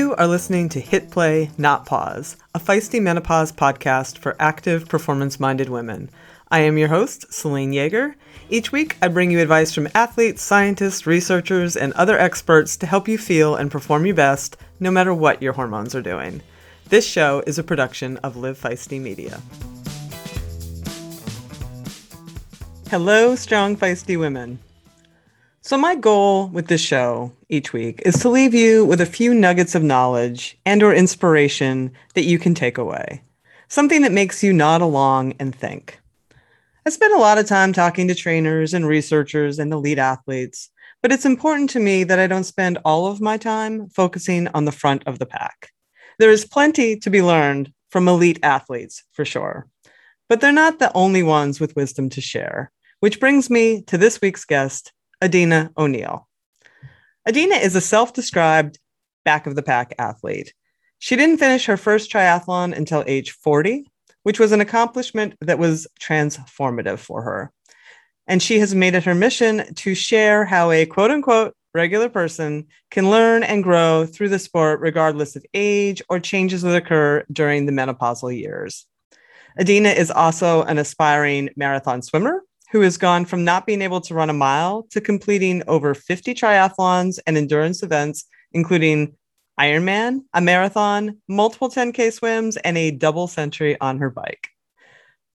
You are listening to Hit Play, Not Pause, a feisty menopause podcast for active, performance minded women. I am your host, Selene Yeager. Each week, I bring you advice from athletes, scientists, researchers, and other experts to help you feel and perform your best no matter what your hormones are doing. This show is a production of Live Feisty Media. Hello, strong, feisty women. So, my goal with this show each week is to leave you with a few nuggets of knowledge and or inspiration that you can take away. Something that makes you nod along and think. I spend a lot of time talking to trainers and researchers and elite athletes, but it's important to me that I don't spend all of my time focusing on the front of the pack. There is plenty to be learned from elite athletes, for sure, but they're not the only ones with wisdom to share. Which brings me to this week's guest, Adina O'Neill. Adina is a self described back of the pack athlete. She didn't finish her first triathlon until age 40, which was an accomplishment that was transformative for her. And she has made it her mission to share how a quote unquote regular person can learn and grow through the sport regardless of age or changes that occur during the menopausal years. Adina is also an aspiring marathon swimmer who has gone from not being able to run a mile to completing over 50 triathlons and endurance events, including Ironman, a marathon, multiple 10K swims, and a double century on her bike.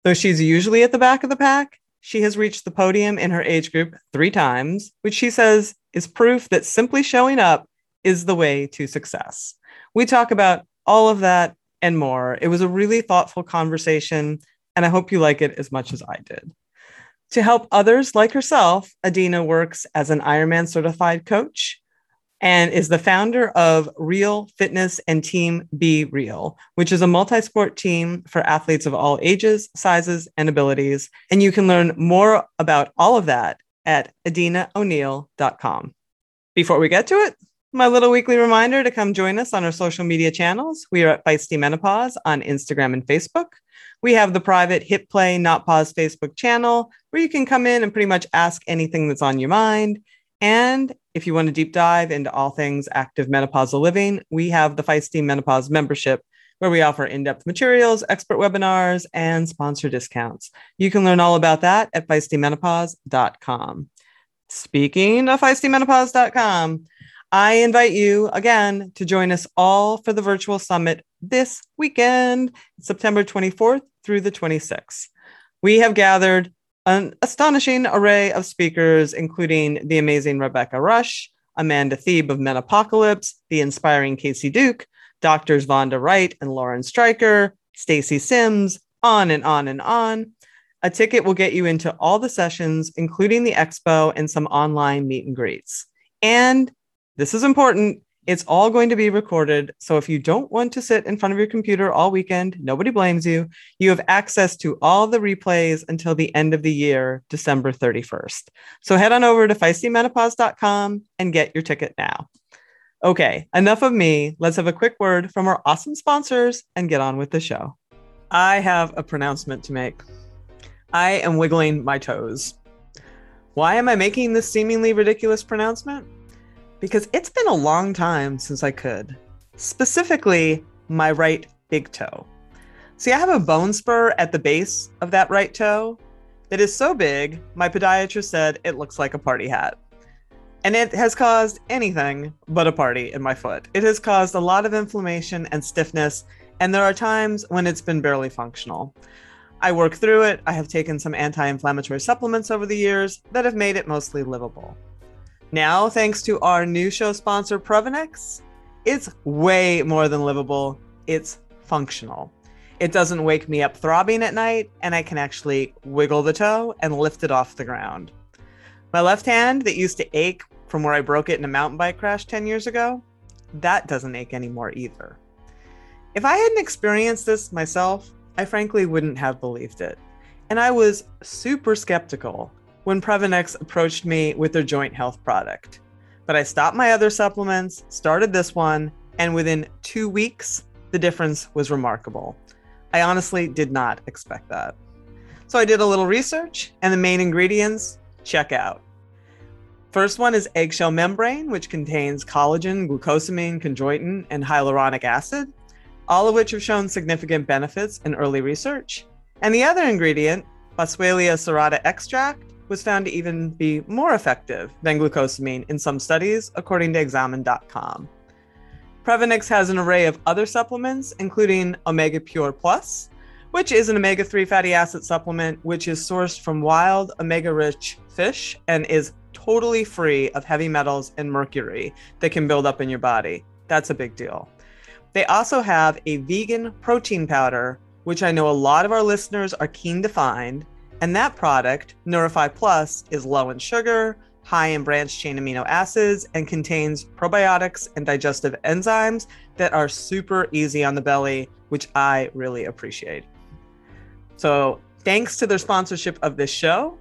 Though she's usually at the back of the pack, she has reached the podium in her age group three times, which she says is proof that simply showing up is the way to success. We talk about all of that and more. It was a really thoughtful conversation, and I hope you like it as much as I did. To help others like herself, Adina works as an Ironman certified coach and is the founder of Real Fitness and Team Be Real, which is a multi sport team for athletes of all ages, sizes, and abilities. And you can learn more about all of that at adinao'neill.com. Before we get to it, my little weekly reminder to come join us on our social media channels. We are at Feisty Menopause on Instagram and Facebook. We have the private Hit Play Not Pause Facebook channel where you can come in and pretty much ask anything that's on your mind. And if you want to deep dive into all things active menopausal living, we have the Feisty Menopause membership where we offer in depth materials, expert webinars, and sponsor discounts. You can learn all about that at feistymenopause.com. Speaking of feistymenopause.com, I invite you again to join us all for the virtual summit this weekend, September 24th through the 26th. We have gathered an astonishing array of speakers, including the amazing Rebecca Rush, Amanda Thebe of Menopocalypse, the inspiring Casey Duke, doctors Vonda Wright and Lauren Streicher, Stacy Sims, on and on and on. A ticket will get you into all the sessions, including the expo and some online meet and greets. And this is important. It's all going to be recorded. So if you don't want to sit in front of your computer all weekend, nobody blames you. You have access to all the replays until the end of the year, December 31st. So head on over to feistymenopause.com and get your ticket now. Okay, enough of me. Let's have a quick word from our awesome sponsors and get on with the show. I have a pronouncement to make. I am wiggling my toes. Why am I making this seemingly ridiculous pronouncement? Because it's been a long time since I could. Specifically, my right big toe. See, I have a bone spur at the base of that right toe that is so big, my podiatrist said it looks like a party hat. And it has caused anything but a party in my foot. It has caused a lot of inflammation and stiffness, and there are times when it's been barely functional. I work through it. I have taken some anti inflammatory supplements over the years that have made it mostly livable. Now, thanks to our new show sponsor, Previnex, it's way more than livable. It's functional. It doesn't wake me up throbbing at night, and I can actually wiggle the toe and lift it off the ground. My left hand that used to ache from where I broke it in a mountain bike crash 10 years ago, that doesn't ache anymore either. If I hadn't experienced this myself, I frankly wouldn't have believed it. And I was super skeptical when Previnex approached me with their joint health product. But I stopped my other supplements, started this one, and within two weeks, the difference was remarkable. I honestly did not expect that. So I did a little research, and the main ingredients check out. First one is eggshell membrane, which contains collagen, glucosamine, chondroitin, and hyaluronic acid, all of which have shown significant benefits in early research. And the other ingredient, Boswellia serrata extract, was found to even be more effective than glucosamine in some studies, according to examine.com. Previnex has an array of other supplements, including Omega Pure Plus, which is an omega 3 fatty acid supplement which is sourced from wild omega rich fish and is totally free of heavy metals and mercury that can build up in your body. That's a big deal. They also have a vegan protein powder, which I know a lot of our listeners are keen to find. And that product, Neurify Plus, is low in sugar, high in branched chain amino acids, and contains probiotics and digestive enzymes that are super easy on the belly, which I really appreciate. So, thanks to their sponsorship of this show,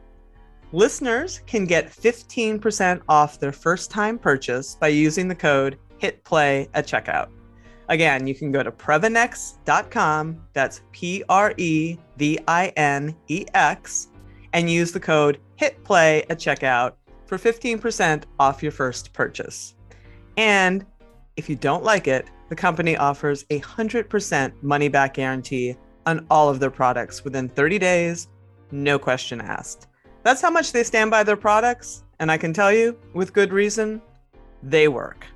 Listeners can get 15% off their first time purchase by using the code HITPLAY at checkout. Again, you can go to Previnex.com, that's P R E V I N E X, and use the code HIT PLAY at checkout for 15% off your first purchase. And if you don't like it, the company offers a 100% money back guarantee on all of their products within 30 days, no question asked. That's how much they stand by their products. And I can tell you, with good reason, they work.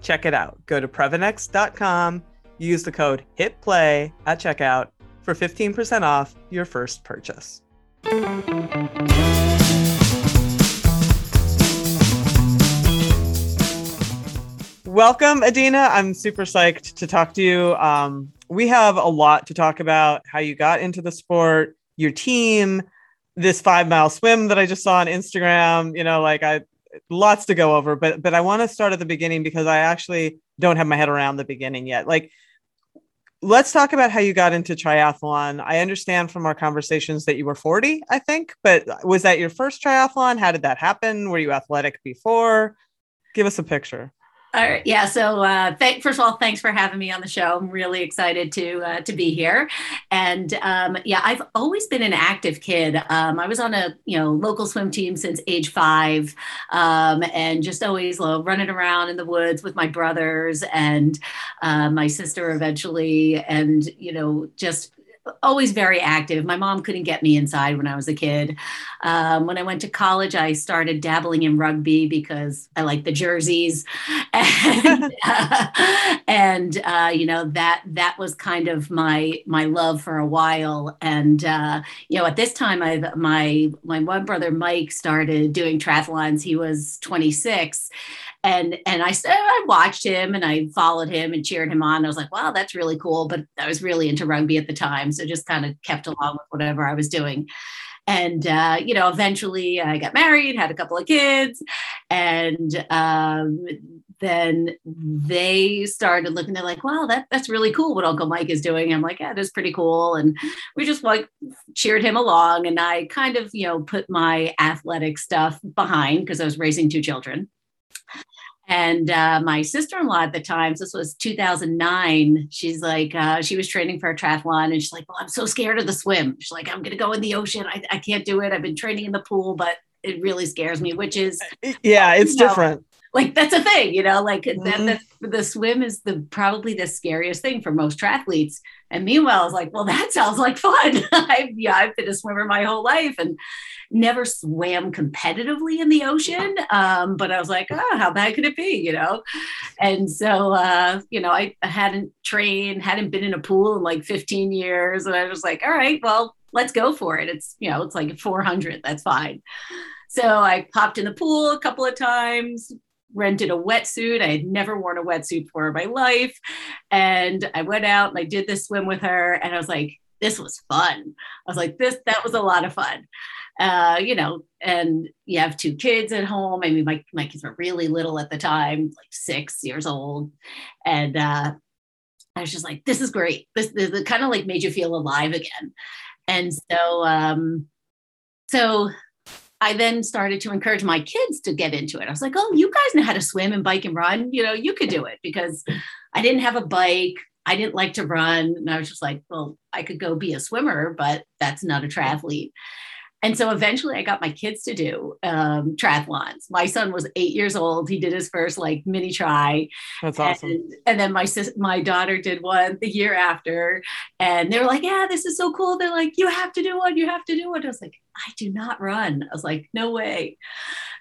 Check it out. Go to Previnex.com, use the code HITPLAY at checkout for 15% off your first purchase. Welcome, Adina. I'm super psyched to talk to you. Um, we have a lot to talk about how you got into the sport, your team, this five mile swim that I just saw on Instagram. You know, like I lots to go over, but but I want to start at the beginning because I actually don't have my head around the beginning yet. Like let's talk about how you got into triathlon. I understand from our conversations that you were 40, I think, but uh, was that your first triathlon? How did that happen? Were you athletic before? Give us a picture. All right. Yeah. So, uh, th- first of all, thanks for having me on the show. I'm really excited to uh, to be here. And um, yeah, I've always been an active kid. Um, I was on a you know local swim team since age five, um, and just always uh, running around in the woods with my brothers and uh, my sister eventually, and you know just always very active. My mom couldn't get me inside when I was a kid. Um, when I went to college, I started dabbling in rugby because I like the jerseys, and, uh, and uh, you know that that was kind of my my love for a while. And uh, you know, at this time, I my my one brother Mike started doing triathlons. He was 26 and and I said I watched him and I followed him and cheered him on. I was like, wow, that's really cool. But I was really into rugby at the time, so just kind of kept along with whatever I was doing. And uh, you know, eventually I got married, had a couple of kids, and um, then they started looking. They're like, "Wow, that that's really cool what Uncle Mike is doing." I'm like, "Yeah, that's pretty cool." And we just like cheered him along, and I kind of you know put my athletic stuff behind because I was raising two children. And uh, my sister in law at the time, so this was 2009, she's like, uh, she was training for a triathlon and she's like, Well, I'm so scared of the swim. She's like, I'm going to go in the ocean. I, I can't do it. I've been training in the pool, but it really scares me, which is, yeah, it's know, different like that's a thing, you know, like mm-hmm. that, the swim is the probably the scariest thing for most triathletes. And meanwhile, I was like, well, that sounds like fun. I've, yeah, I've been a swimmer my whole life and never swam competitively in the ocean. Um, but I was like, oh, how bad could it be, you know? And so, uh, you know, I, hadn't trained, hadn't been in a pool in like 15 years. And I was like, all right, well, let's go for it. It's, you know, it's like 400, that's fine. So I popped in the pool a couple of times, rented a wetsuit. I had never worn a wetsuit before in my life. And I went out and I did this swim with her. And I was like, this was fun. I was like, this, that was a lot of fun. Uh, you know, and you have two kids at home. I mean, my, my kids were really little at the time, like six years old. And uh, I was just like, this is great. This, this, this kind of like made you feel alive again. And so, um, so I then started to encourage my kids to get into it. I was like, oh, you guys know how to swim and bike and run. You know, you could do it because I didn't have a bike. I didn't like to run. And I was just like, well, I could go be a swimmer, but that's not a triathlete. And so eventually I got my kids to do um, triathlons. My son was eight years old. He did his first like mini tri. That's awesome. And, and then my sis, my daughter did one the year after, and they were like, "Yeah, this is so cool." They're like, "You have to do one. You have to do one." I was like, "I do not run." I was like, "No way."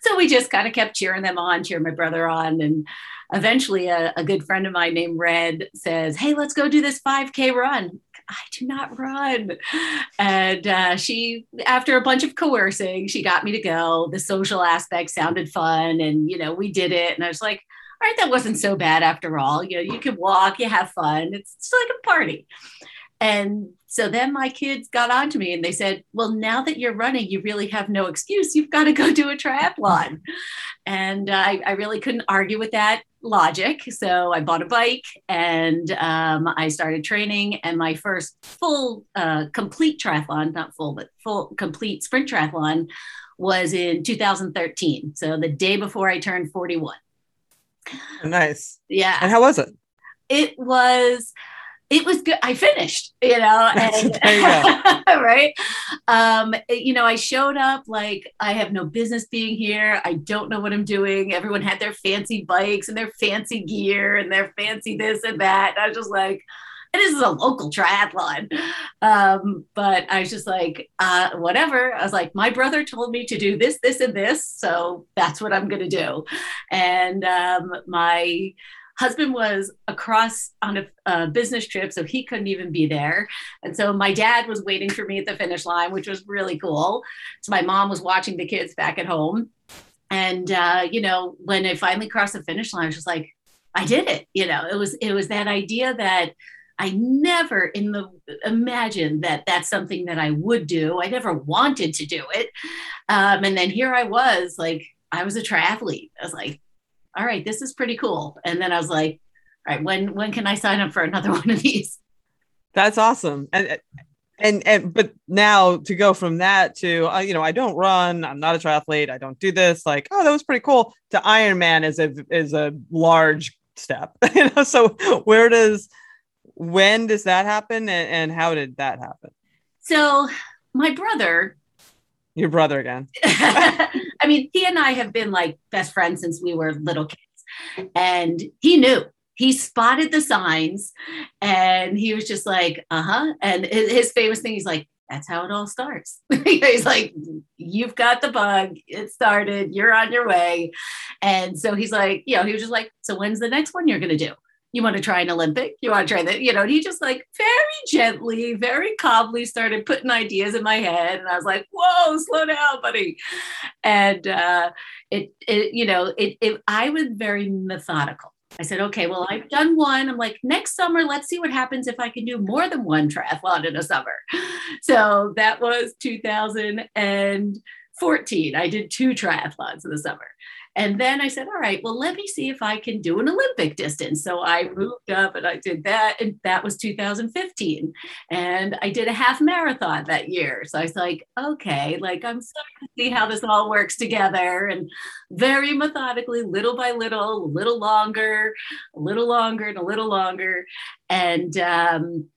So we just kind of kept cheering them on, cheering my brother on, and eventually a, a good friend of mine named Red says, "Hey, let's go do this 5K run." I do not run. And uh, she, after a bunch of coercing, she got me to go. The social aspect sounded fun. And, you know, we did it. And I was like, all right, that wasn't so bad after all. You know, you can walk, you have fun. It's, it's like a party. And so then my kids got on to me and they said, Well, now that you're running, you really have no excuse. You've got to go do a triathlon. And I, I really couldn't argue with that logic. So I bought a bike and um, I started training. And my first full, uh, complete triathlon, not full, but full, complete sprint triathlon was in 2013. So the day before I turned 41. Nice. Yeah. And how was it? It was it was good. I finished, you know, and, right. Um, you know, I showed up like I have no business being here. I don't know what I'm doing. Everyone had their fancy bikes and their fancy gear and their fancy this and that. And I was just like, and this is a local triathlon. Um, but I was just like, uh, whatever. I was like, my brother told me to do this, this, and this. So that's what I'm going to do. And um, my, husband was across on a, a, business trip, so he couldn't even be there. And so my dad was waiting for me at the finish line, which was really cool. So my mom was watching the kids back at home. And uh, you know, when I finally crossed the finish line, I was just like, I did it. You know, it was it was that idea that I never in the imagined that that's something that I would do. I never wanted to do it. Um, and then here I was, like I was a triathlete. I was like, all right, this is pretty cool. And then I was like, all right, when when can I sign up for another one of these? That's awesome. And and and but now to go from that to uh, you know I don't run, I'm not a triathlete, I don't do this. Like, oh, that was pretty cool. To Ironman is a is a large step. you know, so where does when does that happen and, and how did that happen? So my brother your brother again. I mean, he and I have been like best friends since we were little kids. And he knew. He spotted the signs and he was just like, uh huh. And his, famous thing, he's like, that's how it all starts. he's like, you've got the bug. It started. You're on your way. And so he's like, you know, he was just like, so when's the next one you're going to do? You want to try an Olympic? You want to try that? You know, he just like very gently, very calmly started putting ideas in my head. And I was like, whoa, slow down, buddy. And uh, it, it, you know, it, it, I was very methodical. I said, okay, well, I've done one. I'm like, next summer, let's see what happens if I can do more than one triathlon in a summer. So that was 2014. I did two triathlons in the summer. And then I said, all right, well, let me see if I can do an Olympic distance. So I moved up and I did that. And that was 2015. And I did a half marathon that year. So I was like, okay, like I'm starting to see how this all works together. And very methodically, little by little, a little longer, a little longer, and a little longer. And um,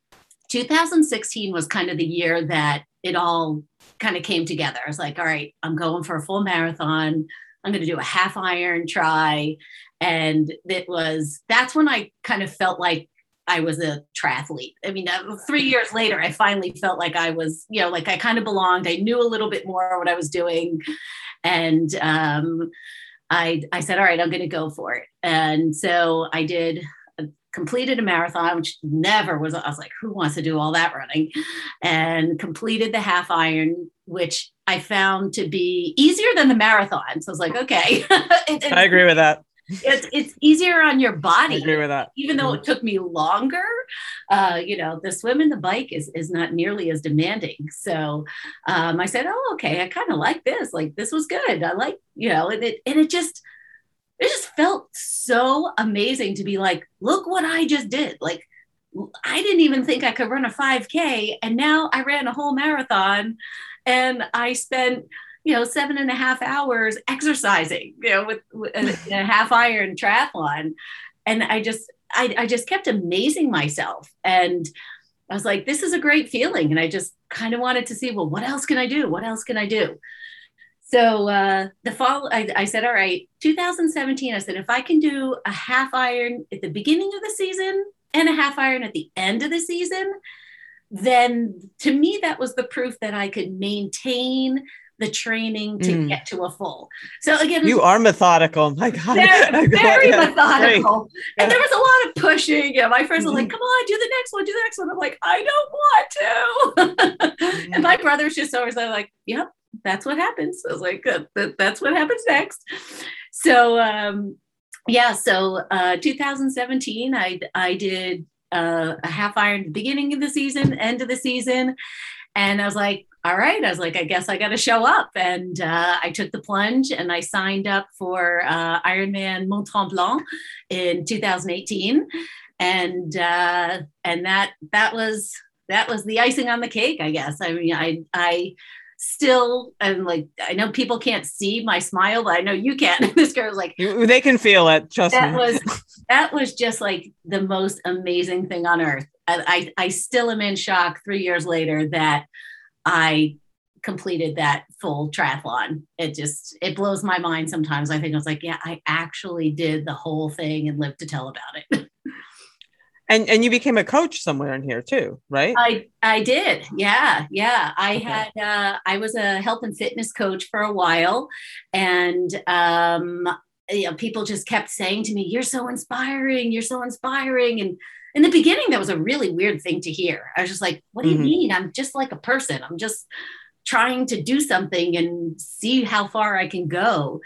2016 was kind of the year that it all kind of came together. I was like, all right, I'm going for a full marathon. I'm going to do a half iron tri. And it was, that's when I kind of felt like I was a triathlete. I mean, uh, three years later, I finally felt like I was, you know, like I kind of belonged. I knew a little bit more what I was doing. And um, I, I said, all right, I'm going to go for it. And so I did completed a marathon, which never was, I was like, who wants to do all that running? And completed the half iron, which I found to be easier than the marathon. So I was like, okay. it, it, I agree with that. It's, it's easier on your body. I agree with that. Even though it mm-hmm. took me longer, uh, you know, the swim and the bike is, is not nearly as demanding. So um, I said, oh, okay, I kind of like this. Like, this was good. I like, you know, and it, and it just, it just felt so amazing to be like, look what I just did. Like, I didn't even think I could run a 5K. And now I ran a whole marathon and I spent, you know, seven and a half hours exercising, you know, with, with a, a half iron triathlon. And I just, I, I just kept amazing myself. And I was like, this is a great feeling. And I just kind of wanted to see, well, what else can I do? What else can I do? So uh, the fall, I, I, said, all right, 2017. I said, if I can do a half iron at the beginning of the season and a half iron at the end of the season, then to me that was the proof that I could maintain the training to mm. get to a full. So again, you are methodical. My God, very, very methodical. And there was a lot of pushing. Yeah, my friends were like, mm-hmm. "Come on, do the next one, do the next one." I'm like, "I don't want to." and my brother's just always like, "Yep, that's what happens." I was like, that, "That's what happens next." So um, yeah, so uh, 2017, I I did uh, a half iron beginning of the season, end of the season. And I was like, all right. I was like, I guess I got to show up. And uh, I took the plunge and I signed up for uh, Ironman Mont Tremblant in 2018. And uh, and that that was that was the icing on the cake, I guess. I mean, I I still and like I know people can't see my smile, but I know you can. this girl was like they can feel it. Trust that me. was that was just like the most amazing thing on earth. I, I, I still am in shock three years later that I completed that full triathlon. It just it blows my mind sometimes. I think I was like, yeah, I actually did the whole thing and lived to tell about it. and and you became a coach somewhere in here too, right? I I did. Yeah. Yeah. I okay. had uh I was a health and fitness coach for a while and um you know, people just kept saying to me, You're so inspiring, you're so inspiring. And in the beginning, that was a really weird thing to hear. I was just like, What do mm-hmm. you mean? I'm just like a person. I'm just trying to do something and see how far I can go.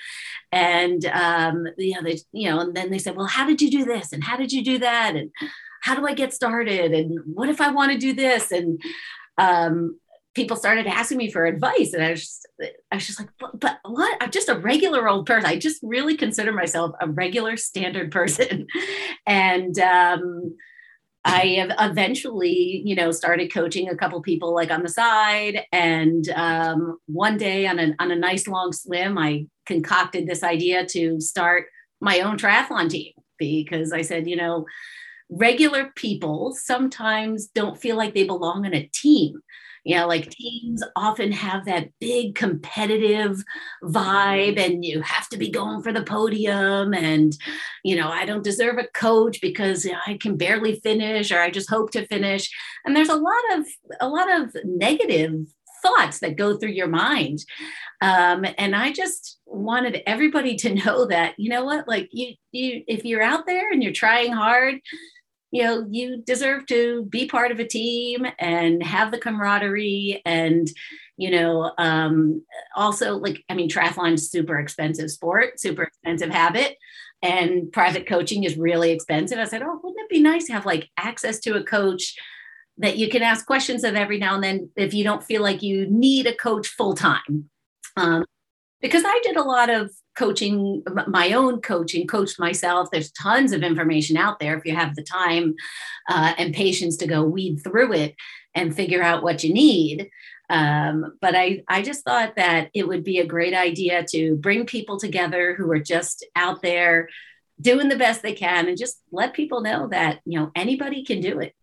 And um, you know, they, you know, and then they said, Well, how did you do this? And how did you do that? And how do I get started? And what if I want to do this? And um, people started asking me for advice and i was just i was just like but, but, what i'm just a regular old person i just really consider myself a regular standard person and um, i have eventually you know started coaching a couple people like on the side and um, one day on a, on a nice long swim i concocted this idea to start my own triathlon team because i said you know regular people sometimes don't feel like they belong in a team. You know like teams often have that big competitive vibe and you have to be going for the podium and you know i don't deserve a coach because i can barely finish or i just hope to finish. And there's a lot of a lot of negative thoughts that go through your mind. Um, and i just wanted everybody to know that you know what like you you if you're out there and you're trying hard you know you deserve to be part of a team and have the camaraderie and you know um, also like i mean triathlon's super expensive sport super expensive habit and private coaching is really expensive. I said oh wouldn't it be nice to have like access to a coach that you can ask questions of every now and then if you don't feel like you need a coach full time? Um, because i did a lot of coaching my own coaching coached myself. There's tons of information out there if you have the time uh, and patience to go weed through it and figure out what you need. Um, but I, I just thought that it would be a great idea to bring people together who are just out there doing the best they can and just let people know that you know anybody can do it.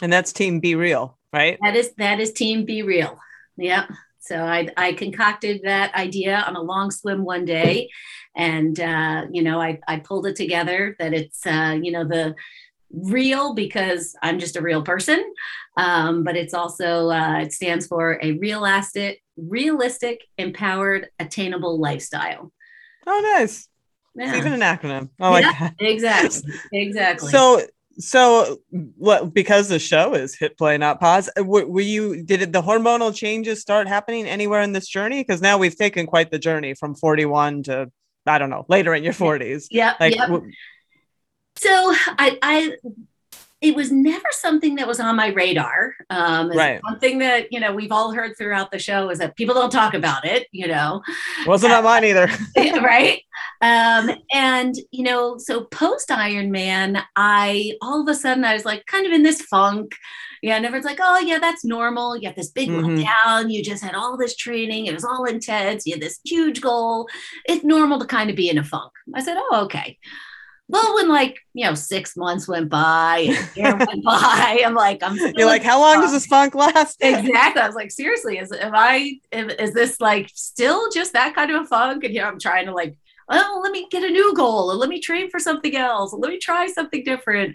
And that's team be real right? That is that is team be real. Yeah so I, I concocted that idea on a long swim one day, and uh, you know I, I pulled it together that it's uh, you know the real because I'm just a real person, um, but it's also uh, it stands for a realistic, realistic, empowered, attainable lifestyle. Oh, nice. Yeah. It's even an acronym. Oh yeah, my god. Exactly. Exactly. So so what because the show is hit play not pause uh, were, were you did it, the hormonal changes start happening anywhere in this journey? Because now we've taken quite the journey from 41 to i don't know later in your 40s yeah like yep. w- so i i it was never something that was on my radar. Um, right. One thing that you know we've all heard throughout the show is that people don't talk about it. You know, wasn't on mine either. right. Um, and you know, so post Ironman, I all of a sudden I was like kind of in this funk. Yeah, and everyone's like, "Oh, yeah, that's normal. You have this big mm-hmm. down. You just had all this training. It was all intense. You had this huge goal. It's normal to kind of be in a funk." I said, "Oh, okay." Well, when like you know six months went by, year went by, I'm like, I'm. You're like, how long does this funk last? exactly. I was like, seriously, is am I? Is this like still just that kind of a funk? And here I'm trying to like, oh, let me get a new goal, or let me train for something else, or let me try something different.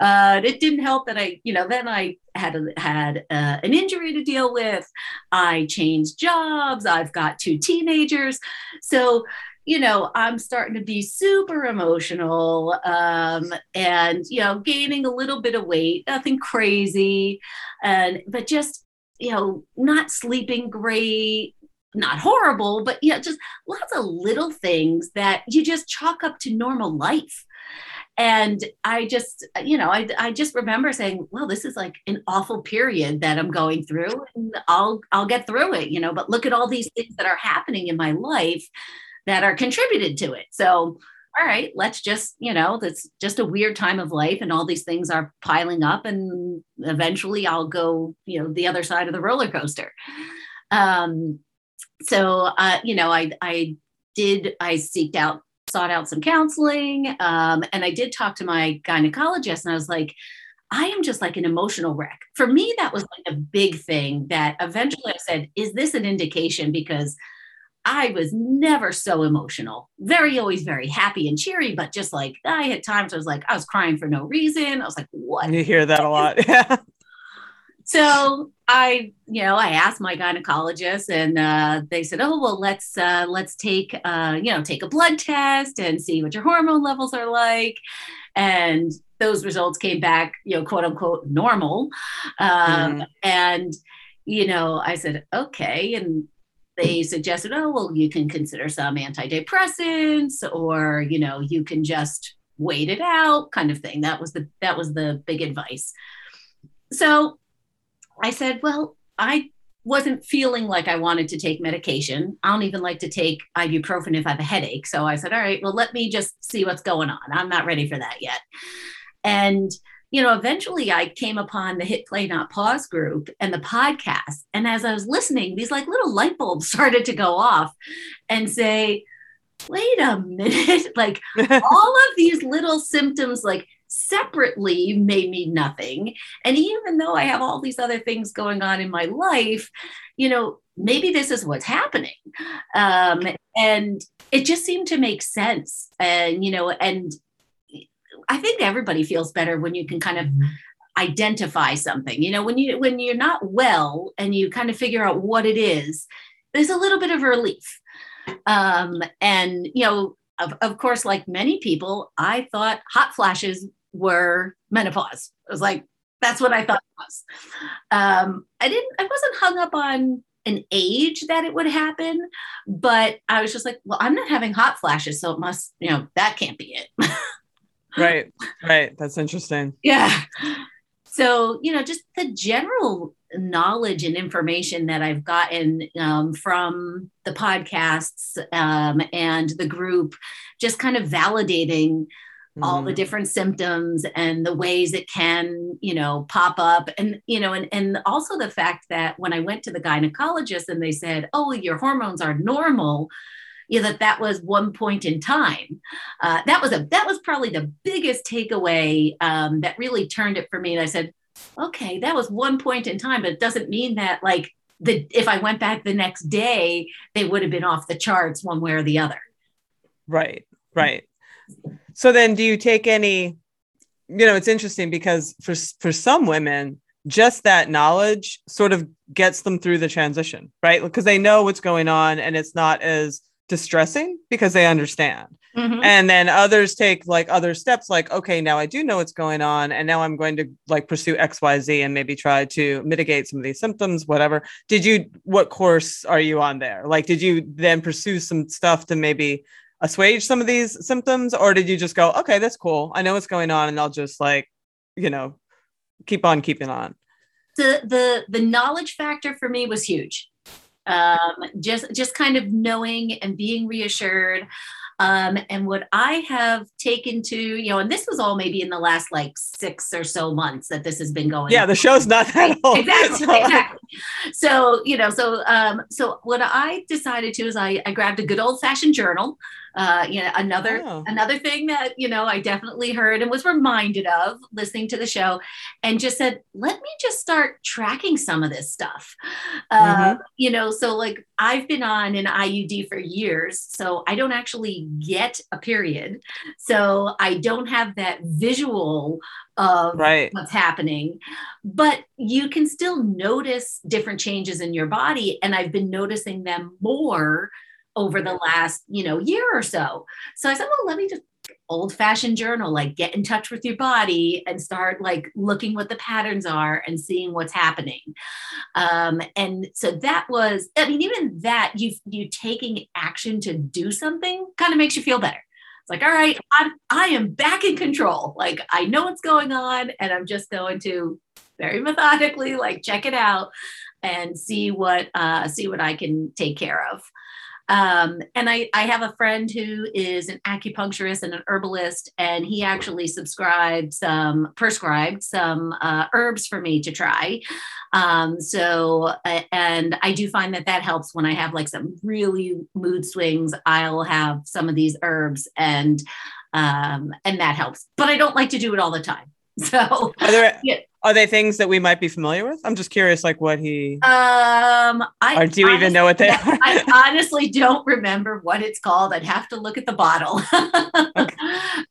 Uh, it didn't help that I, you know, then I had a, had uh, an injury to deal with. I changed jobs. I've got two teenagers, so you know, I'm starting to be super emotional um, and, you know, gaining a little bit of weight, nothing crazy. And, but just, you know, not sleeping great, not horrible, but, you know, just lots of little things that you just chalk up to normal life. And I just, you know, I, I just remember saying, well, this is like an awful period that I'm going through and I'll, I'll get through it, you know, but look at all these things that are happening in my life that are contributed to it. So, all right, let's just, you know, that's just a weird time of life and all these things are piling up and eventually I'll go, you know, the other side of the roller coaster. Um, so, uh, you know, I, I did, I seeked out, sought out some counseling. Um, and I did talk to my gynecologist and I was like, I am just like an emotional wreck. For me, that was like a big thing that eventually I said, is this an indication? Because I was never so emotional. Very, always very happy and cheery, but just like I had times I was like, I was crying for no reason. I was like, what? You hear that a lot. Yeah. so I, you know, I asked my gynecologist and uh, they said, oh, well, let's, uh, let's take, uh, you know, take a blood test and see what your hormone levels are like. And those results came back, you know, quote unquote normal. Um, mm. And, you know, I said, okay. And they suggested, oh, well, you can consider some antidepressants or, you know, you can just wait it out kind of thing. That was the, that was the big advice. So I said, well, I wasn't feeling like I wanted to take medication. I don't even like to take ibuprofen if I have a headache. So I said, all right, well, let me just see what's going on. I'm not ready for that yet. And you know, eventually I came upon the Hit Play Not Pause group and the podcast. And as I was listening, these like little light bulbs started to go off and say, wait a minute, like all of these little symptoms, like separately may mean nothing. And even though I have all these other things going on in my life, you know, maybe this is what's happening. Um, and it just seemed to make sense. And, you know, and I think everybody feels better when you can kind of mm-hmm. identify something. You know, when you when you're not well and you kind of figure out what it is, there's a little bit of relief. Um, and you know, of, of course, like many people, I thought hot flashes were menopause. I was like, that's what I thought it was. Um, I didn't, I wasn't hung up on an age that it would happen, but I was just like, well, I'm not having hot flashes, so it must, you know, that can't be it. right right that's interesting yeah so you know just the general knowledge and information that i've gotten um, from the podcasts um, and the group just kind of validating mm. all the mm. different symptoms and the ways it can you know pop up and you know and, and also the fact that when i went to the gynecologist and they said oh your hormones are normal you know, that that was one point in time. Uh, that was a that was probably the biggest takeaway um, that really turned it for me. And I said, okay, that was one point in time, but it doesn't mean that like the if I went back the next day, they would have been off the charts one way or the other. Right, right. So then, do you take any? You know, it's interesting because for for some women, just that knowledge sort of gets them through the transition, right? Because they know what's going on and it's not as distressing because they understand. Mm-hmm. And then others take like other steps, like, okay, now I do know what's going on. And now I'm going to like pursue XYZ and maybe try to mitigate some of these symptoms, whatever. Did you, what course are you on there? Like, did you then pursue some stuff to maybe assuage some of these symptoms? Or did you just go, okay, that's cool. I know what's going on. And I'll just like, you know, keep on keeping on. The, the, the knowledge factor for me was huge um, just just kind of knowing and being reassured um, and what I have taken to, you know, and this was all maybe in the last like six or so months that this has been going. Yeah, on. the show's not that old. Exactly. So. exactly. So, you know, so um, so what I decided to is I, I grabbed a good old fashioned journal Uh, you know, another oh. another thing that you know I definitely heard and was reminded of listening to the show, and just said, let me just start tracking some of this stuff. Uh, mm-hmm. Uh, you know, so like I've been on an IUD for years, so I don't actually get a period, so I don't have that visual of right. what's happening but you can still notice different changes in your body and i've been noticing them more over the last you know year or so. So i said well let me just old fashioned journal like get in touch with your body and start like looking what the patterns are and seeing what's happening. Um, and so that was i mean even that you you taking action to do something kind of makes you feel better. It's like all right I'm, i am back in control. Like i know what's going on and i'm just going to very methodically like check it out and see what uh, see what i can take care of um, and I, I have a friend who is an acupuncturist and an herbalist, and he actually subscribed some, prescribed some uh, herbs for me to try. Um, so, and I do find that that helps when I have like some really mood swings. I'll have some of these herbs, and um, and that helps. But I don't like to do it all the time. So, are there yeah. Are they things that we might be familiar with? I'm just curious, like what he. Um, I. Or do you honestly, even know what they are? I honestly don't remember what it's called. I'd have to look at the bottle. okay.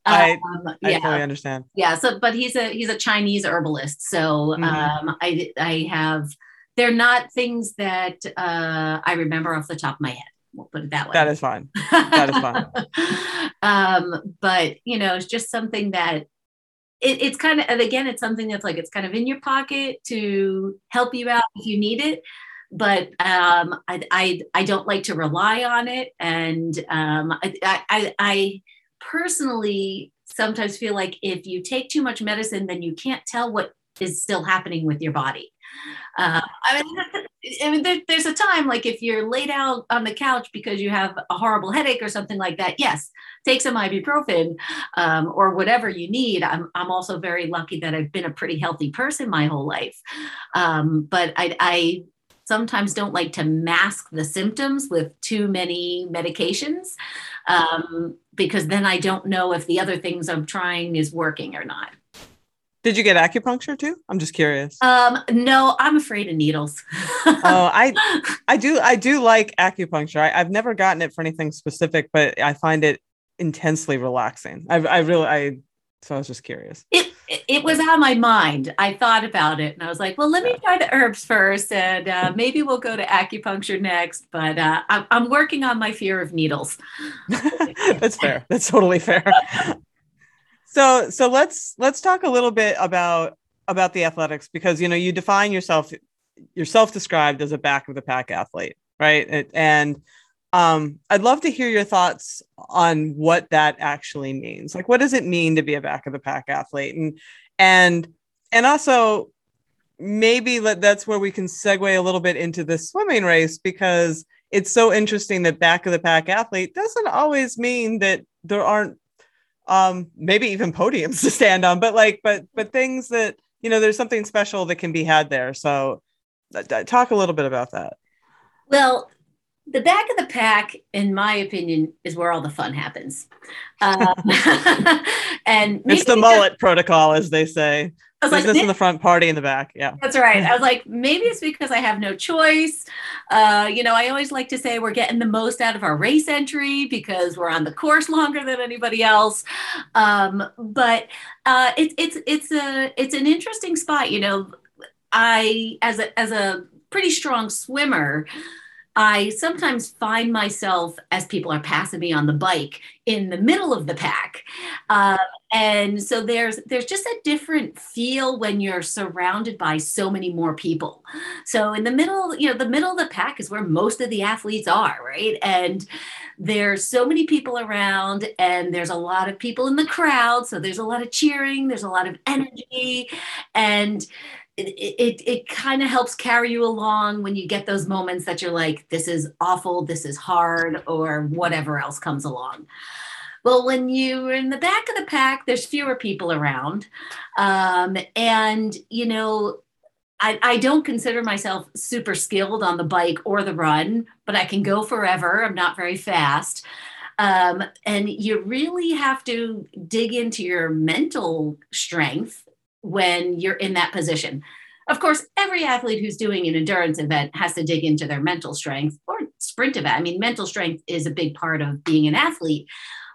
I, um, I yeah. totally understand. Yeah. So, but he's a he's a Chinese herbalist. So, mm-hmm. um, I I have. They're not things that uh, I remember off the top of my head. We'll put it that way. That is fine. That is fine. um, but you know, it's just something that it, it's kind of and again it's something that's like it's kind of in your pocket to help you out if you need it. But um, I, I, I don't like to rely on it. And um, I, I, I personally sometimes feel like if you take too much medicine then you can't tell what is still happening with your body uh, I mean, I mean there, there's a time like if you're laid out on the couch because you have a horrible headache or something like that, yes, take some ibuprofen um, or whatever you need. I'm, I'm also very lucky that I've been a pretty healthy person my whole life. Um, but I, I sometimes don't like to mask the symptoms with too many medications um, because then I don't know if the other things I'm trying is working or not. Did you get acupuncture too? I'm just curious. Um, no, I'm afraid of needles. oh, I, I do, I do like acupuncture. I, have never gotten it for anything specific, but I find it intensely relaxing. I, I really, I, so I was just curious. It, it was on my mind. I thought about it, and I was like, "Well, let me try the herbs first, and uh, maybe we'll go to acupuncture next." But uh, I'm, I'm working on my fear of needles. That's fair. That's totally fair. So so let's let's talk a little bit about about the athletics because you know you define yourself yourself described as a back of the pack athlete, right? And um, I'd love to hear your thoughts on what that actually means. Like, what does it mean to be a back of the pack athlete? And and and also maybe that's where we can segue a little bit into the swimming race because it's so interesting that back of the pack athlete doesn't always mean that there aren't um, maybe even podiums to stand on, but like, but but things that you know, there's something special that can be had there. So, uh, talk a little bit about that. Well, the back of the pack, in my opinion, is where all the fun happens. Um, and it's the mullet protocol, as they say. Business like, this in the front, party in the back. Yeah, that's right. I was like, maybe it's because I have no choice. Uh, you know, I always like to say we're getting the most out of our race entry because we're on the course longer than anybody else. Um, but uh, it's it's it's a it's an interesting spot. You know, I as a as a pretty strong swimmer. I sometimes find myself as people are passing me on the bike in the middle of the pack, uh, and so there's there's just a different feel when you're surrounded by so many more people. So in the middle, you know, the middle of the pack is where most of the athletes are, right? And there's so many people around, and there's a lot of people in the crowd. So there's a lot of cheering, there's a lot of energy, and it, it, it kind of helps carry you along when you get those moments that you're like, this is awful, this is hard, or whatever else comes along. Well, when you're in the back of the pack, there's fewer people around. Um, and, you know, I, I don't consider myself super skilled on the bike or the run, but I can go forever. I'm not very fast. Um, and you really have to dig into your mental strength when you're in that position. Of course, every athlete who's doing an endurance event has to dig into their mental strength or sprint event. I mean, mental strength is a big part of being an athlete.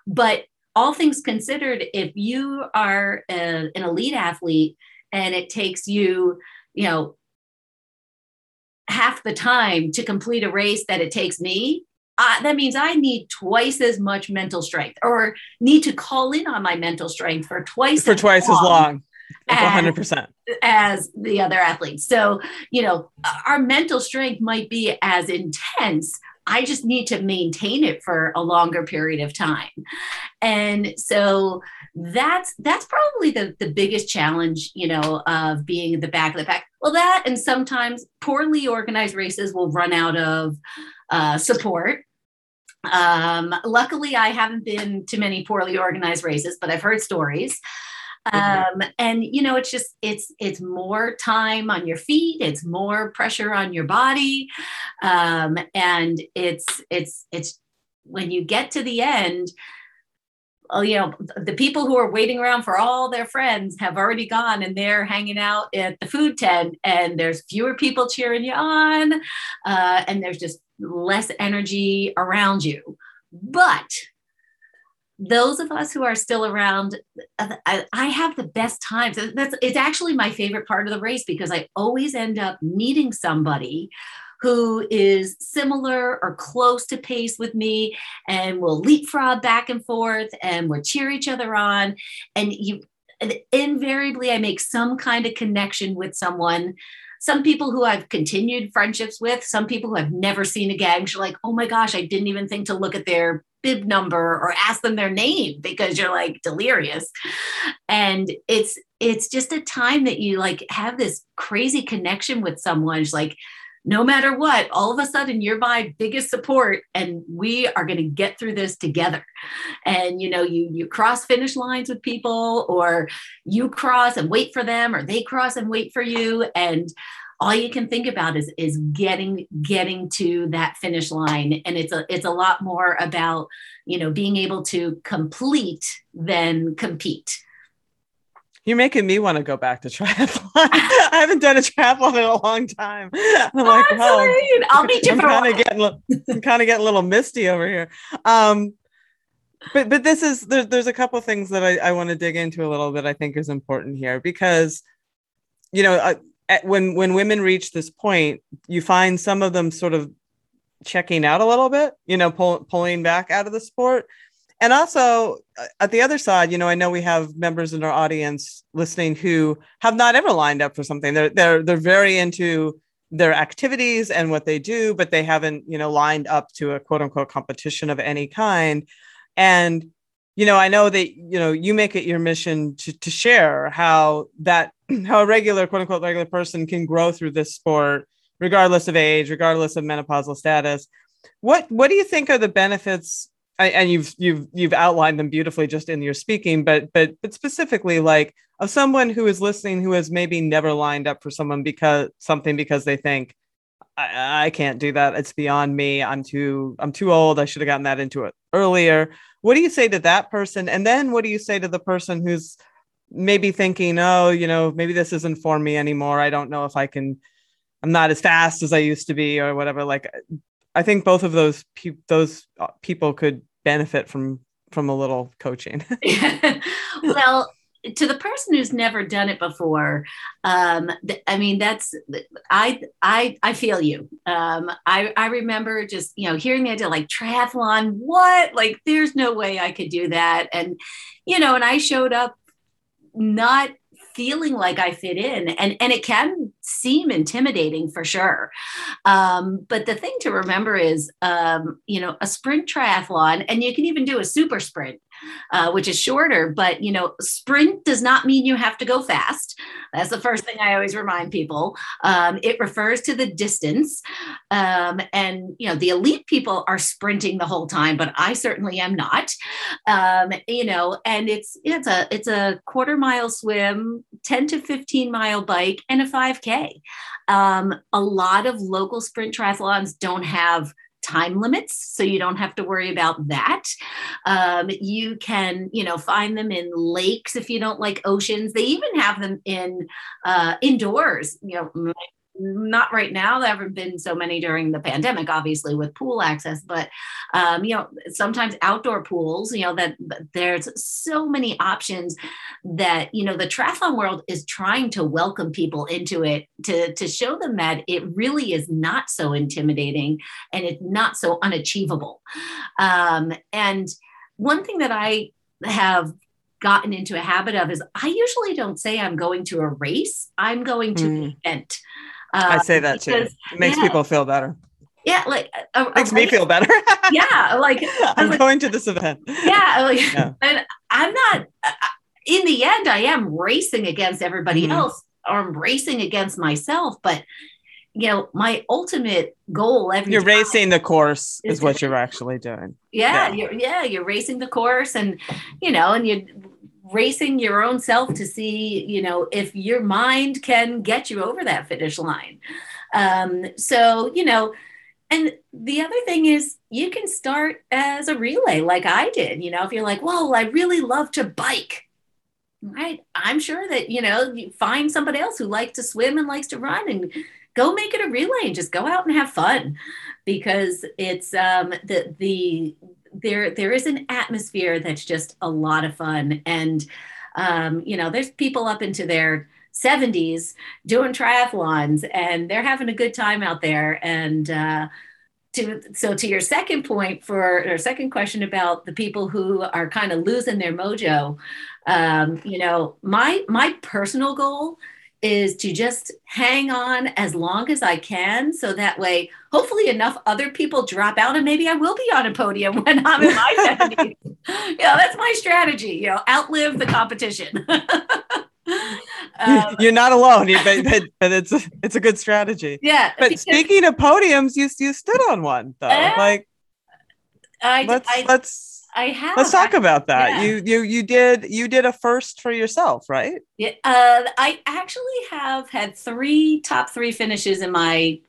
But all things considered, if you are a, an elite athlete and it takes you, you know, half the time to complete a race that it takes me, uh, that means I need twice as much mental strength or need to call in on my mental strength for twice for twice as long. As, 100% as the other athletes. So, you know, our mental strength might be as intense. I just need to maintain it for a longer period of time. And so that's that's probably the, the biggest challenge, you know, of being the back of the pack. Well, that and sometimes poorly organized races will run out of uh, support. Um, luckily, I haven't been to many poorly organized races, but I've heard stories. Um, and you know, it's just it's it's more time on your feet, it's more pressure on your body, um, and it's it's it's when you get to the end. Oh, you know, the people who are waiting around for all their friends have already gone and they're hanging out at the food tent, and there's fewer people cheering you on, uh, and there's just less energy around you. But those of us who are still around, uh, I, I, have the best times. That's it's actually my favorite part of the race because I always end up meeting somebody who is similar or close to pace with me and we'll leapfrog back and forth and we'll cheer each other on. And you and invariably I make some kind of connection with someone some people who I've continued friendships with, some people who I've never seen again. You're like, oh my gosh, I didn't even think to look at their bib number or ask them their name because you're like delirious. And it's it's just a time that you like have this crazy connection with someone. It's like no matter what, all of a sudden you're my biggest support and we are going to get through this together. And you know, you you cross finish lines with people or you cross and wait for them or they cross and wait for you. And all you can think about is is getting getting to that finish line. And it's a it's a lot more about you know being able to complete than compete you're making me want to go back to triathlon. I haven't done a triathlon in a long time. I'm like, well, I'll meet you I'm kind of getting, I'm kind of getting a little misty over here. Um, but but this is there, there's a couple things that I, I want to dig into a little bit. I think is important here because, you know, I, when when women reach this point, you find some of them sort of checking out a little bit. You know, pull, pulling back out of the sport and also uh, at the other side, you know, I know we have members in our audience listening who have not ever lined up for something. They're they're they're very into their activities and what they do, but they haven't, you know, lined up to a quote unquote competition of any kind. And you know, I know that you know you make it your mission to to share how that how a regular quote unquote regular person can grow through this sport, regardless of age, regardless of menopausal status. What what do you think are the benefits and you've you've you've outlined them beautifully just in your speaking but but but specifically like of someone who is listening who has maybe never lined up for someone because something because they think I, I can't do that. It's beyond me. I'm too i'm too old. I should have gotten that into it earlier. What do you say to that person? And then what do you say to the person who's maybe thinking oh you know maybe this isn't for me anymore. I don't know if i can i'm not as fast as i used to be or whatever? Like I think both of those pe- those uh, people could benefit from from a little coaching. well, to the person who's never done it before, um, th- I mean, that's I I I feel you. Um, I I remember just you know hearing the idea like triathlon. What like there's no way I could do that, and you know, and I showed up not feeling like I fit in. And, and it can seem intimidating for sure. Um, but the thing to remember is, um, you know, a sprint triathlon, and you can even do a super sprint uh, which is shorter. But you know, sprint does not mean you have to go fast. That's the first thing I always remind people. Um, it refers to the distance, um, and you know, the elite people are sprinting the whole time, but I certainly am not. Um, you know, and it's it's a it's a quarter mile swim, ten to fifteen mile bike, and a five k. Um, a lot of local sprint triathlons don't have time limits, so you don't have to worry about that. Um, you can, you know, find them in lakes if you don't like oceans. They even have them in uh, indoors. You know, not right now. There haven't been so many during the pandemic, obviously, with pool access. But um, you know, sometimes outdoor pools. You know that there's so many options that you know the triathlon world is trying to welcome people into it to to show them that it really is not so intimidating and it's not so unachievable. Um, and one thing that I have gotten into a habit of is I usually don't say I'm going to a race. I'm going to mm. an event. I say um, that because, too. It makes yeah, people feel better. Yeah, like a, a makes me feel better. yeah, like I'm like, going to this event. Yeah, like, yeah. and I'm not. Uh, in the end, I am racing against everybody mm-hmm. else, or I'm racing against myself. But you know, my ultimate goal every you're racing the course is, is what you're actually doing. Yeah, yeah, you're yeah, you're racing the course, and you know, and you racing your own self to see, you know, if your mind can get you over that finish line. Um, so, you know, and the other thing is you can start as a relay like I did. You know, if you're like, well, I really love to bike. Right. I'm sure that, you know, you find somebody else who likes to swim and likes to run and go make it a relay and just go out and have fun because it's um, the the there there is an atmosphere that's just a lot of fun. And um, you know there's people up into their 70s doing triathlons and they're having a good time out there. And uh, to so to your second point for or second question about the people who are kind of losing their mojo um, you know my my personal goal is to just hang on as long as I can. So that way, hopefully, enough other people drop out and maybe I will be on a podium when I'm in my 70s. yeah, that's my strategy, you know, outlive the competition. um, You're not alone, but, but, but, it's, a, it's a good strategy. Yeah. But because, speaking of podiums, you, you stood on one though. Uh, like, I, let's, I, let's, I have. Let's talk about that. Yeah. You you you did you did a first for yourself, right? Yeah. Uh, I actually have had three top three finishes in my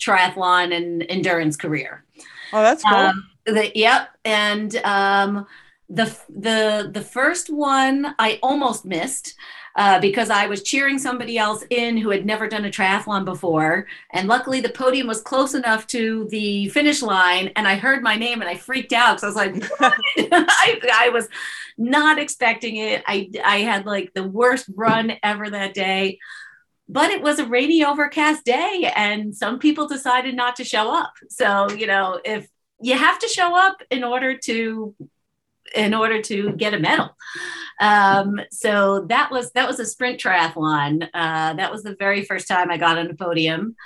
triathlon and endurance career. Oh, that's cool. Um, the, yep, and um, the the the first one I almost missed uh, because I was cheering somebody else in who had never done a triathlon before. And luckily, the podium was close enough to the finish line, and I heard my name and I freaked out because I was like, I, I was not expecting it. I, I had like the worst run ever that day. But it was a rainy, overcast day, and some people decided not to show up. So, you know, if you have to show up in order to in order to get a medal. Um, so that was that was a sprint triathlon. Uh, that was the very first time I got on a podium.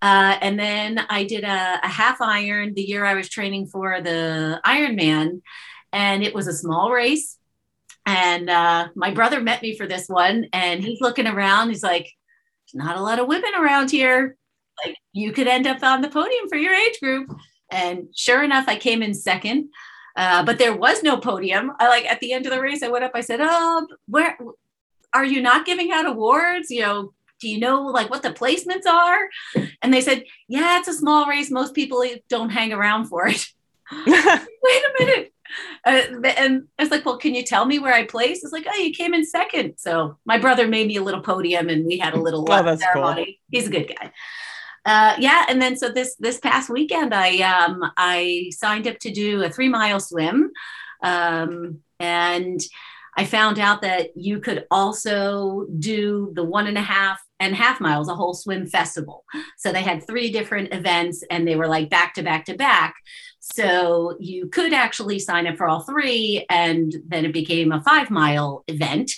Uh, and then I did a, a, half iron the year I was training for the Ironman, and it was a small race. And uh, my brother met me for this one, and he's looking around. He's like, "There's not a lot of women around here. Like, you could end up on the podium for your age group." And sure enough, I came in second. Uh, but there was no podium. I like at the end of the race, I went up. I said, "Oh, where are you not giving out awards? You know, do you know like what the placements are?" And they said, "Yeah, it's a small race. Most people don't hang around for it." Wait a minute. Uh, and I was like, "Well, can you tell me where I placed?" It's like, "Oh, you came in second. So my brother made me a little podium, and we had a little oh, ceremony. Cool. He's a good guy uh, yeah, and then so this this past weekend, I um, I signed up to do a three mile swim, um, and I found out that you could also do the one and a half and half miles, a whole swim festival. So they had three different events, and they were like back to back to back. So you could actually sign up for all three, and then it became a five mile event.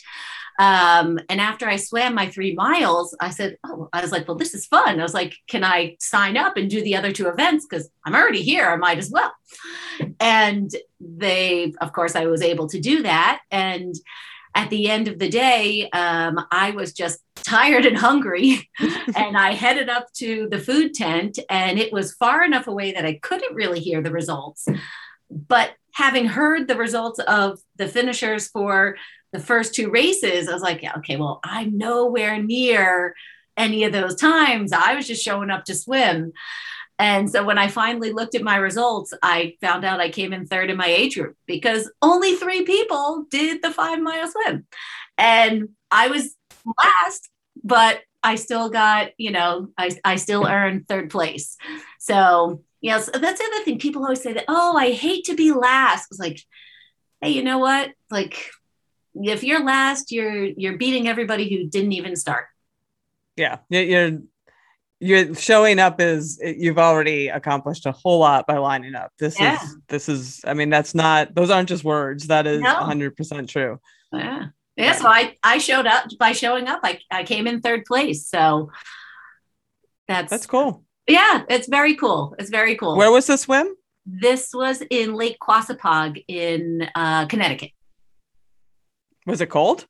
Um, and after I swam my three miles, I said, Oh, I was like, well, this is fun. I was like, can I sign up and do the other two events? Because I'm already here. I might as well. And they, of course, I was able to do that. And at the end of the day, um, I was just tired and hungry. and I headed up to the food tent, and it was far enough away that I couldn't really hear the results. But having heard the results of the finishers for the first two races, I was like, yeah, okay, well, I'm nowhere near any of those times. I was just showing up to swim. And so when I finally looked at my results, I found out I came in third in my age group because only three people did the five mile swim. And I was last, but I still got, you know, I, I still earned third place. So, yeah, so that's the other thing. People always say that, oh, I hate to be last. It's like, hey, you know what? Like, if you're last, you're you're beating everybody who didn't even start. Yeah, you're you're showing up is you've already accomplished a whole lot by lining up. This yeah. is this is I mean that's not those aren't just words. That is no. 100% true. Yeah. Yeah, so I I showed up by showing up. I I came in third place. So that's That's cool. Yeah, it's very cool. It's very cool. Where was the swim? This was in Lake Quassapaug in uh, Connecticut. Was it cold?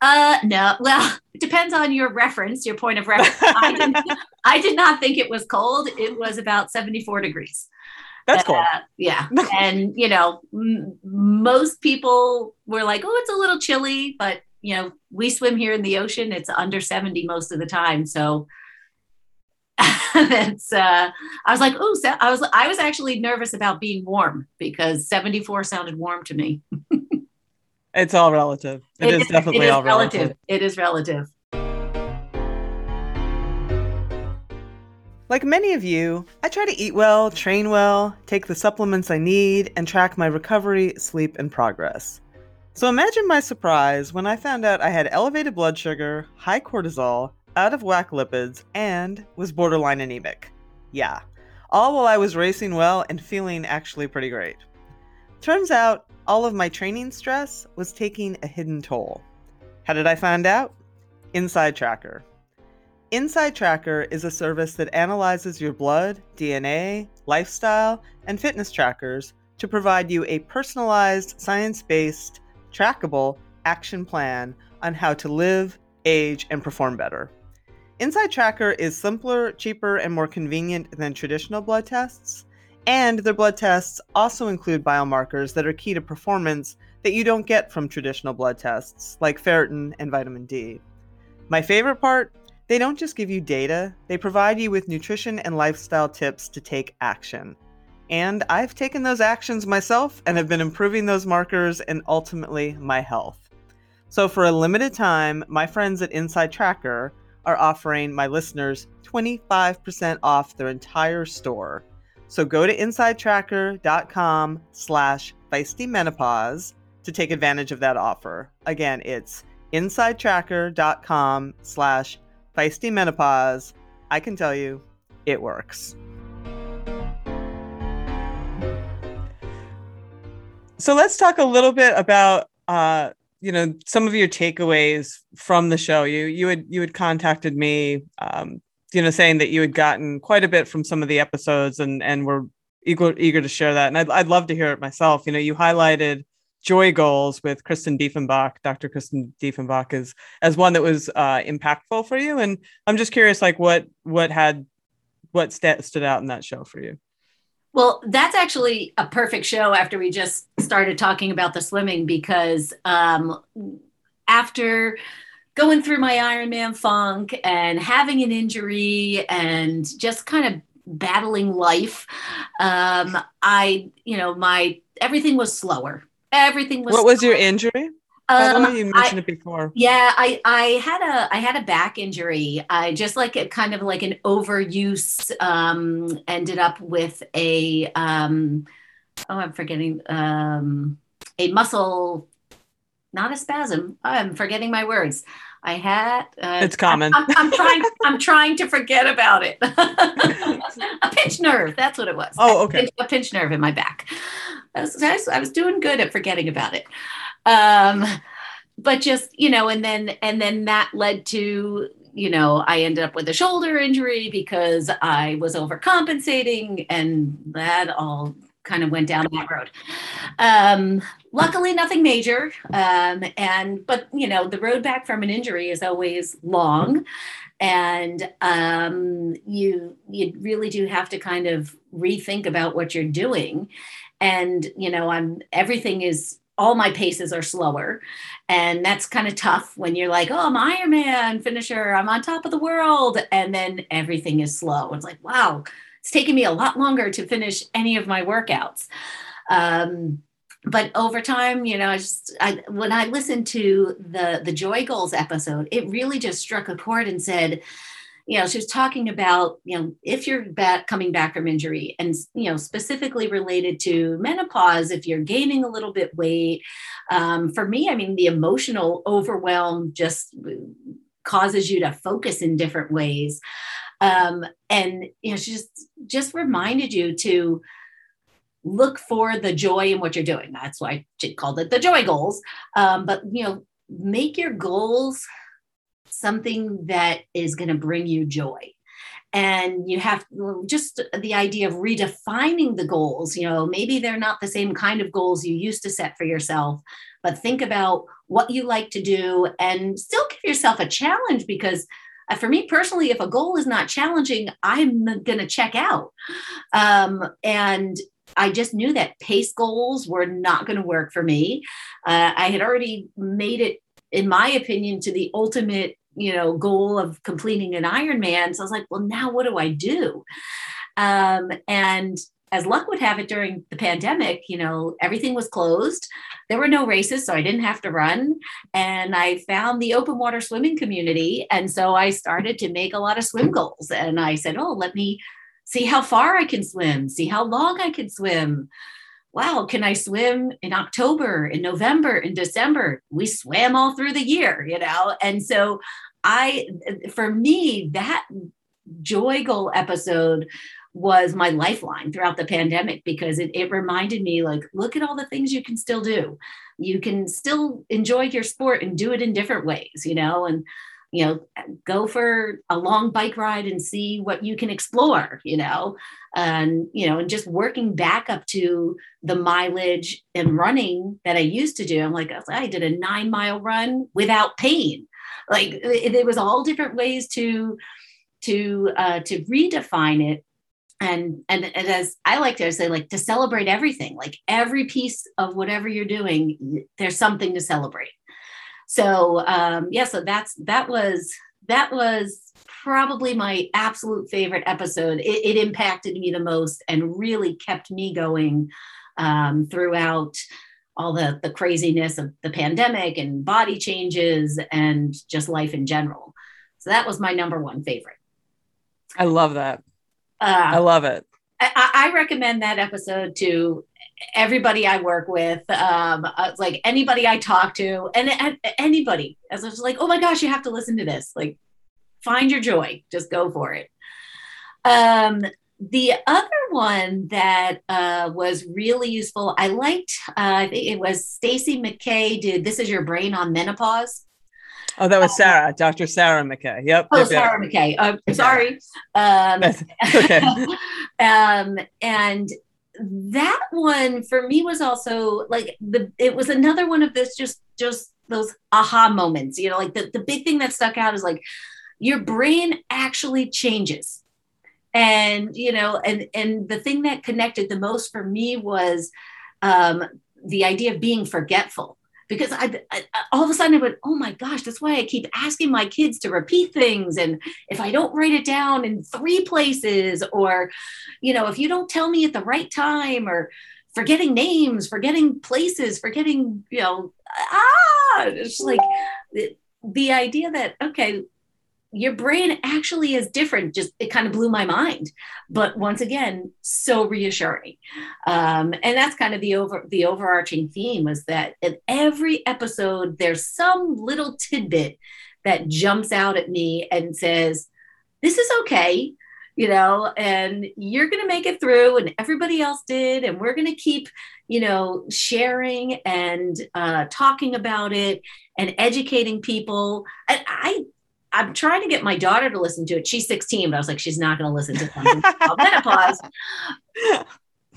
Uh, no. Well, it depends on your reference, your point of reference. I, did, I did not think it was cold. It was about 74 degrees. That's cool. Uh, yeah. and, you know, m- most people were like, oh, it's a little chilly, but, you know, we swim here in the ocean. It's under 70 most of the time. So it's, uh, I was like, oh, so I was, I was actually nervous about being warm because 74 sounded warm to me. It's all relative. it, it is, is, definitely it is all relative. relative. It is relative. Like many of you, I try to eat well, train well, take the supplements I need, and track my recovery, sleep, and progress. So imagine my surprise when I found out I had elevated blood sugar, high cortisol, out of whack lipids, and was borderline anemic. Yeah, all while I was racing well and feeling actually pretty great. Turns out all of my training stress was taking a hidden toll. How did I find out? Inside Tracker. Inside Tracker is a service that analyzes your blood, DNA, lifestyle, and fitness trackers to provide you a personalized, science based, trackable action plan on how to live, age, and perform better. Inside Tracker is simpler, cheaper, and more convenient than traditional blood tests. And their blood tests also include biomarkers that are key to performance that you don't get from traditional blood tests, like ferritin and vitamin D. My favorite part they don't just give you data, they provide you with nutrition and lifestyle tips to take action. And I've taken those actions myself and have been improving those markers and ultimately my health. So, for a limited time, my friends at Inside Tracker are offering my listeners 25% off their entire store so go to insidetracker.com slash feistymenopause to take advantage of that offer. Again, it's insidetracker.com slash feistymenopause. I can tell you, it works. So let's talk a little bit about uh, you know some of your takeaways from the show. You you had you had contacted me um, you know, saying that you had gotten quite a bit from some of the episodes and and were eager eager to share that. And I'd I'd love to hear it myself. You know, you highlighted joy goals with Kristen Dieffenbach, Dr. Kristen Dieffenbach as as one that was uh, impactful for you. And I'm just curious, like what what had what st- stood out in that show for you. Well, that's actually a perfect show after we just started talking about the swimming because um, after going through my Ironman funk and having an injury and just kind of battling life. Um, I, you know, my everything was slower. Everything was. What was your injury? Um, you mentioned I, it before. Yeah, I I had a I had a back injury. I just like it kind of like an overuse. Um, ended up with a um, oh I'm forgetting um, a muscle, not a spasm. I'm forgetting my words. I had. Uh, it's common. I, am trying. I'm trying to forget about it. a pinched nerve. That's what it was. Oh, okay. A pinched nerve in my back. I was, I was doing good at forgetting about it. Um, but just you know, and then and then that led to you know I ended up with a shoulder injury because I was overcompensating, and that all kind of went down that road. Um, luckily, nothing major. Um, and but you know, the road back from an injury is always long, and um, you you really do have to kind of rethink about what you're doing. And you know, I'm everything is all my paces are slower. And that's kind of tough when you're like, oh, I'm Ironman finisher, I'm on top of the world. And then everything is slow. It's like, wow, it's taken me a lot longer to finish any of my workouts. Um, but over time, you know, I just I, when I listened to the the Joy Goals episode, it really just struck a chord and said, you know, she was talking about, you know, if you're back coming back from injury and, you know, specifically related to menopause, if you're gaining a little bit weight. Um, for me, I mean, the emotional overwhelm just causes you to focus in different ways. Um, and, you know, she just, just reminded you to, look for the joy in what you're doing. That's why she called it the joy goals. Um, but you know, make your goals something that is going to bring you joy and you have just the idea of redefining the goals you know maybe they're not the same kind of goals you used to set for yourself but think about what you like to do and still give yourself a challenge because uh, for me personally if a goal is not challenging i'm going to check out um, and I just knew that pace goals were not going to work for me. Uh, I had already made it, in my opinion, to the ultimate you know goal of completing an Ironman. So I was like, well, now what do I do? Um, and as luck would have it, during the pandemic, you know, everything was closed. There were no races, so I didn't have to run. And I found the open water swimming community. And so I started to make a lot of swim goals. And I said, oh, let me see how far I can swim, see how long I can swim. Wow, can I swim in October, in November, in December? We swam all through the year, you know? And so I, for me, that joy goal episode was my lifeline throughout the pandemic because it, it reminded me like look at all the things you can still do. You can still enjoy your sport and do it in different ways you know and you know go for a long bike ride and see what you can explore you know and you know and just working back up to the mileage and running that i used to do. I'm like i did a nine mile run without pain. Like it, it was all different ways to to uh, to redefine it and, and and as I like to say, like to celebrate everything, like every piece of whatever you're doing, there's something to celebrate. So um, yeah, so that's that was that was probably my absolute favorite episode. It, it impacted me the most and really kept me going um, throughout all the the craziness of the pandemic and body changes and just life in general. So that was my number one favorite. I love that. Uh, I love it. I, I, recommend that episode to everybody I work with, um, uh, like anybody I talk to, and, and anybody. As I was like, oh my gosh, you have to listen to this. Like, find your joy. Just go for it. Um, the other one that uh, was really useful, I liked. Uh, I think it was Stacy McKay did "This Is Your Brain on Menopause." Oh, that was uh, Sarah, Dr. Sarah McKay. Yep. Oh, Sarah McKay. Uh, sorry. Um, okay. um, and that one for me was also like the it was another one of this just just those aha moments you know like the, the big thing that stuck out is like your brain actually changes and you know and and the thing that connected the most for me was um the idea of being forgetful because I, I, all of a sudden I went, oh my gosh, that's why I keep asking my kids to repeat things. And if I don't write it down in three places, or, you know, if you don't tell me at the right time, or forgetting names, forgetting places, forgetting, you know, ah, it's like the, the idea that, okay, your brain actually is different. Just it kind of blew my mind. But once again so reassuring. Um, and that's kind of the over the overarching theme was that in every episode there's some little tidbit that jumps out at me and says this is okay you know and you're going to make it through and everybody else did and we're going to keep you know sharing and uh, talking about it and educating people. And i I'm trying to get my daughter to listen to it. She's 16, but I was like, she's not going to listen to something about menopause.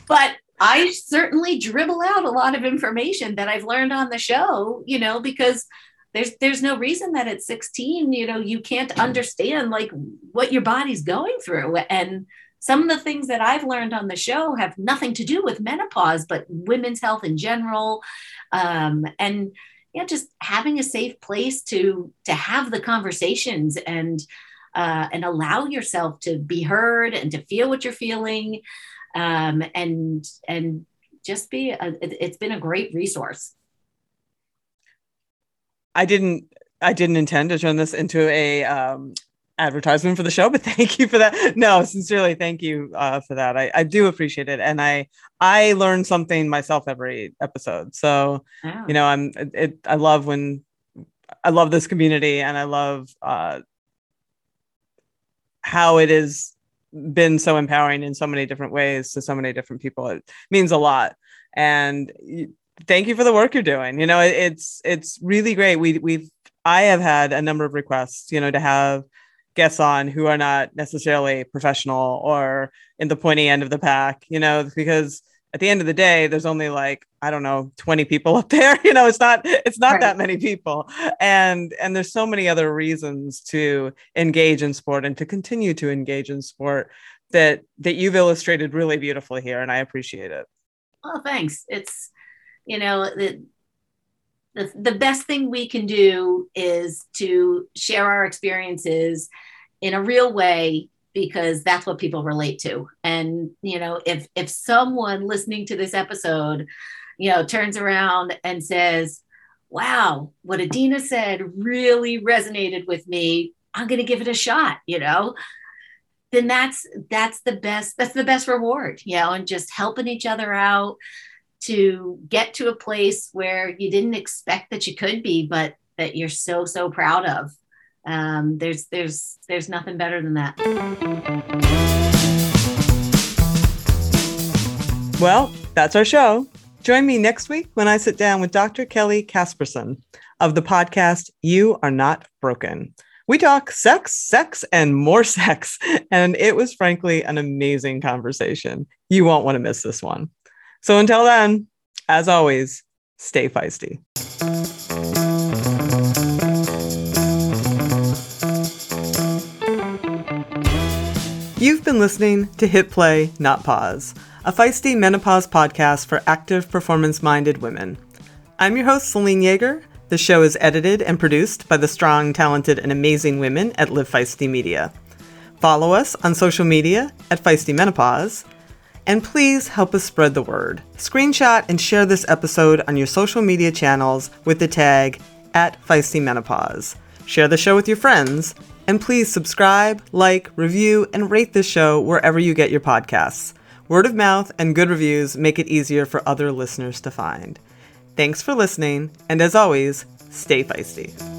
But I certainly dribble out a lot of information that I've learned on the show, you know, because there's there's no reason that at 16, you know, you can't understand like what your body's going through. And some of the things that I've learned on the show have nothing to do with menopause, but women's health in general. Um, and yeah, just having a safe place to to have the conversations and uh, and allow yourself to be heard and to feel what you're feeling um, and and just be a, it's been a great resource. I didn't i didn't intend to turn this into a um, advertisement for the show but thank you for that. No sincerely thank you uh, for that. I, I do appreciate it and i i learn something myself every episode. So you know i'm it i love when i love this community and i love uh how it has been so empowering in so many different ways to so many different people. It means a lot. And thank you for the work you're doing. You know it, it's it's really great. We we've i have had a number of requests you know to have guests on who are not necessarily professional or in the pointy end of the pack you know because at the end of the day there's only like i don't know 20 people up there you know it's not it's not right. that many people. And and there's so many other reasons to engage in sport and to continue to engage in sport that that you've illustrated really beautifully here and i appreciate it. Oh thanks. It's you know the, the, the best thing we can do is to share our experiences in a real way because that's what people relate to. And you know if if someone listening to this episode you know turns around and says wow what adina said really resonated with me. I'm going to give it a shot you know then that's that's the best that's the best reward you know and just helping each other out to get to a place where you didn't expect that you could be but that you're so so proud of um, there's there's there's nothing better than that. Well, that's our show. Join me next week when I sit down with Dr. Kelly Casperson of the podcast You Are Not Broken. We talk sex, sex, and more sex. And it was frankly an amazing conversation. You won't want to miss this one. So until then, as always, stay feisty. You've been listening to Hit Play, Not Pause, a feisty menopause podcast for active, performance minded women. I'm your host, Selene Yeager. The show is edited and produced by the strong, talented, and amazing women at Live Feisty Media. Follow us on social media at Feisty Menopause. And please help us spread the word. Screenshot and share this episode on your social media channels with the tag at Feisty Menopause. Share the show with your friends and please subscribe, like, review, and rate this show wherever you get your podcasts. Word of mouth and good reviews make it easier for other listeners to find. Thanks for listening, and as always, stay feisty.